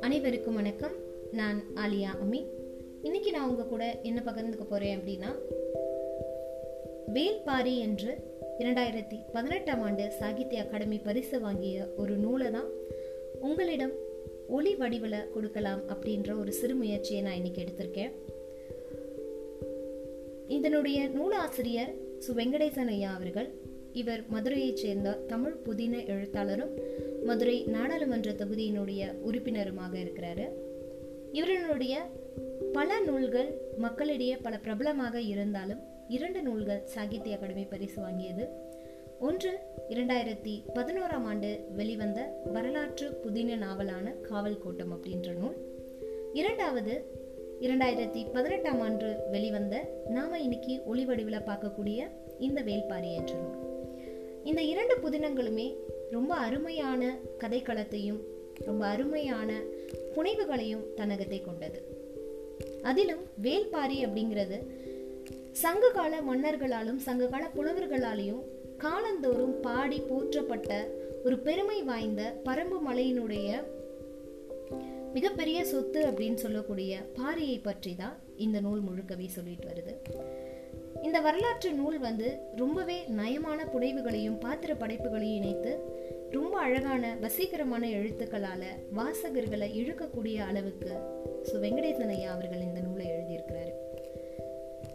அனைவருக்கும் வணக்கம். நான் ஆலியா அமி. இன்னைக்கு நான் உங்க கூட என்ன பகிர்ந்துக்க போறேன் அப்படின்னா வேல்பாரி என்று இரண்டாயிரத்தி பதினெட்டாம் ஆண்டு சாகித்ய அகாடமி பரிசு வாங்கிய ஒரு நூலை தான் உங்களிடம் ஒளி வடிவில் கொடுக்கலாம் அப்படின்ற ஒரு சிறு முயற்சியை நான் இன்னைக்கு எடுத்திருக்கேன். இதனுடைய நூலாசிரியர் சு வெங்கடேசன் ஐயா அவர்கள் இவர் மதுரையைச் சேர்ந்த தமிழ் புதின எழுத்தாளரும் மதுரை நாடாளுமன்ற தொகுதியினுடைய உறுப்பினருமாக இருக்கிறாரு. இவர்களுடைய பல நூல்கள் மக்களிடையே பல பிரபலமாக இருந்தாலும் இரண்டு நூல்கள் சாகித்ய அகாடமி பரிசு வாங்கியது. ஒன்று இரண்டாயிரத்தி பதினோராம் ஆண்டு வெளிவந்த வரலாற்று புதின நாவலான காவல் கோட்டம் அப்படின்ற நூல். இரண்டாவது இரண்டாயிரத்தி பதினெட்டாம் ஆண்டு வெளிவந்த நாம இன்னைக்கு ஒளி வடிவில் பார்க்கக்கூடிய இந்த வேல்பாரி என்ற நூல். இந்த இரண்டு புதினங்களுமே ரொம்ப அருமையான கதைக்களத்தையும் ரொம்ப அருமையான புனைவுகளையும் தன்னகத்தை கொண்டது. அதிலும் வேல்பாரி அப்படிங்கிறது சங்ககால மன்னர்களாலும் சங்ககால புலவர்களாலையும் காலந்தோறும் பாடி போற்றப்பட்ட ஒரு பெருமை வாய்ந்த பரம்பு மலையினுடைய மிகப்பெரிய சொத்து அப்படின்னு சொல்லக்கூடிய பாரியை பற்றி தான் இந்த நூல் முழுக்கவே சொல்லிட்டு வருது. இந்த வரலாற்று நூல் வந்து ரொம்பவே நயமான புனைவுகளையும் பாத்திர படைப்புகளையும் இணைத்து ரொம்ப அழகான வசீகரமான எழுத்துக்களால வாசகர்களை இழுக்கக்கூடிய அளவுக்கு சு. வெங்கடேசன் ஐயா அவர்கள் இந்த நூலை எழுதியிருக்கிறாரு.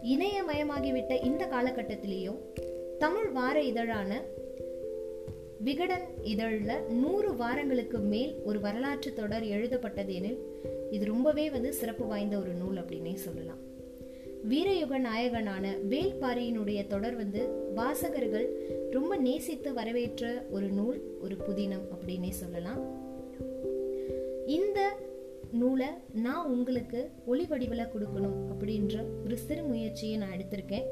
இணையமயமாகிவிட்ட இந்த காலகட்டத்திலேயும் தமிழ் வார இதழான விகடன் இதழில் நூறு வாரங்களுக்கு மேல் ஒரு வரலாற்று தொடர் எழுதப்பட்டது எனில் இது ரொம்பவே வந்து சிறப்பு வாய்ந்த ஒரு நூல் அப்படின்னே சொல்லலாம். வீரயுக நாயகனான வேல்பாரியினுடைய தொடர் வந்து வாசகர்கள் ரொம்ப நேசித்து வரவேற்ற ஒரு நூல் ஒரு புதினம் அப்படின்னே சொல்லலாம். இந்த நூலை நான் உங்களுக்கு ஒளி வடிவில் கொடுக்கணும் அப்படின்ற ஒரு சிறு முயற்சியை நான் எடுத்திருக்கேன்.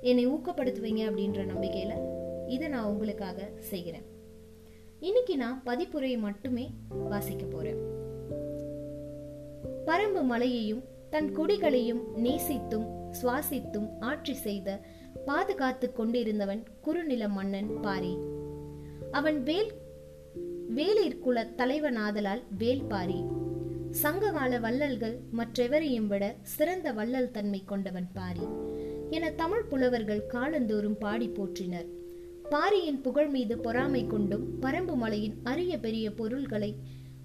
என்னை ஊக்கப்படுத்துவீங்க அப்படின்ற நம்பிக்கையில் இதை நான் உங்களுக்காக செய்கிறேன். இன்னைக்கு நான் பதிப்புரையை மட்டுமே வாசிக்க போறேன். பரம்பு மலையையும் தன் குடிகளையும் நேசித்தும் சுவாசித்தும் ஆட்சி செய்த பாதுகாத்து கொண்டிருந்தவன் குறுநில மன்னன் பாரி. அவன் வேல் வேலிற்குல தலைவனாதலால் வேல்பாரி சங்ககால வள்ளல்கள் மற்றெவரையும் விட சிறந்த வள்ளல் தன்மை கொண்டவன் பாரி என தமிழ் புலவர்கள் காலந்தோறும் பாடி போற்றினர். பாரியின் புகழ் மீது பொறாமை கொண்டும் பரம்பு மலையின் அரிய பெரிய பொருள்களை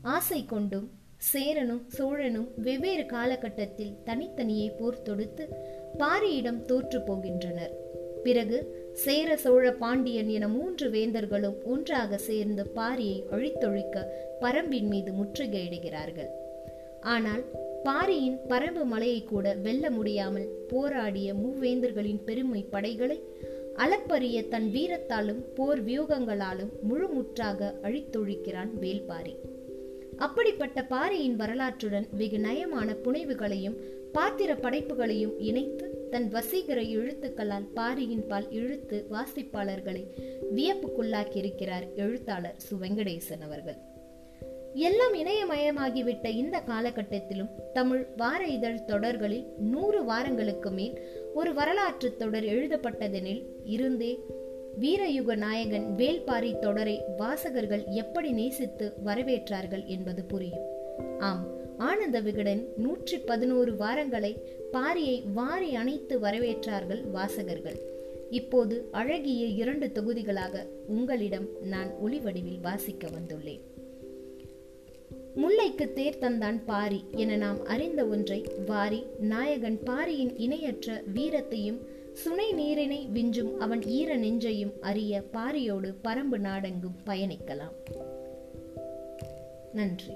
ஆசை கொண்டும் சேரனும் சோழனும் வெவ்வேறு காலகட்டத்தில் தனித்தனியே போர் தொடுத்து பாரியிடம் தோற்று போகின்றனர். பிறகு சேர சோழ பாண்டியன் என மூன்று வேந்தர்களும் ஒன்றாக சேர்ந்து பாரியை அழித்தொழிக்க பரம்பின் மீது முற்றுகையிடுகிறார்கள். ஆனால் பாரியின் பரம்பு மலையை கூட வெல்ல முடியாமல் போராடிய மூவேந்தர்களின் பெருமை படைகளை அளப்பரிய தன் வீரத்தாலும் போர் வியூகங்களாலும் முழுமுற்றாக அழித்தொழிக்கிறான் வேல்பாரி. அப்படிப்பட்ட பாரியின் வரலாற்றுடன் வெகு நயமான புனைவுகளையும் பாத்திர படைப்புகளையும் இணைத்து தன் வசீகர எழுத்துக்களால் பாரியின் பால் இழுத்து வாசிப்பாளர்களை வியப்புக்குள்ளாக்கியிருக்கிறார் எழுத்தாளர் சு வெங்கடேசன் அவர்கள். எல்லாம் இணையமயமாகிவிட்ட இந்த காலகட்டத்திலும் தமிழ் வார இதழ் தொடர்களில் நூறு வாரங்களுக்கு மேல் ஒரு வரலாற்று தொடர் எழுதப்பட்டதெனில் இருந்தே வீரயுக நாயகன் வேல்பாரி தொடரை வாசகர்கள் எப்படி நேசித்து வரவேற்றார்கள் என்பது புரியும். ஆம் ஆனந்த விகடன் நூற்றி பதினோரு வாரங்களை பாரியை வாரி அணைத்து வரவேற்றார்கள் வாசகர்கள். இப்போது அழகிய இரண்டு தொகுதிகளாக உங்களிடம் நான் ஒளி வடிவில் வாசிக்க வந்துள்ளேன். முல்லைக்கு தேர் தந்தான் பாரி என நாம் அறிந்த ஒன்றை வாரி நாயகன் பாரியின் இணையற்ற வீரத்தையும் சுனை நீரினை விஞ்சும் அவன் ஈர நெஞ்சையும் அறிய பாரியோடு பரம்பு நாடெங்கும் பயணிக்கலாம். நன்றி.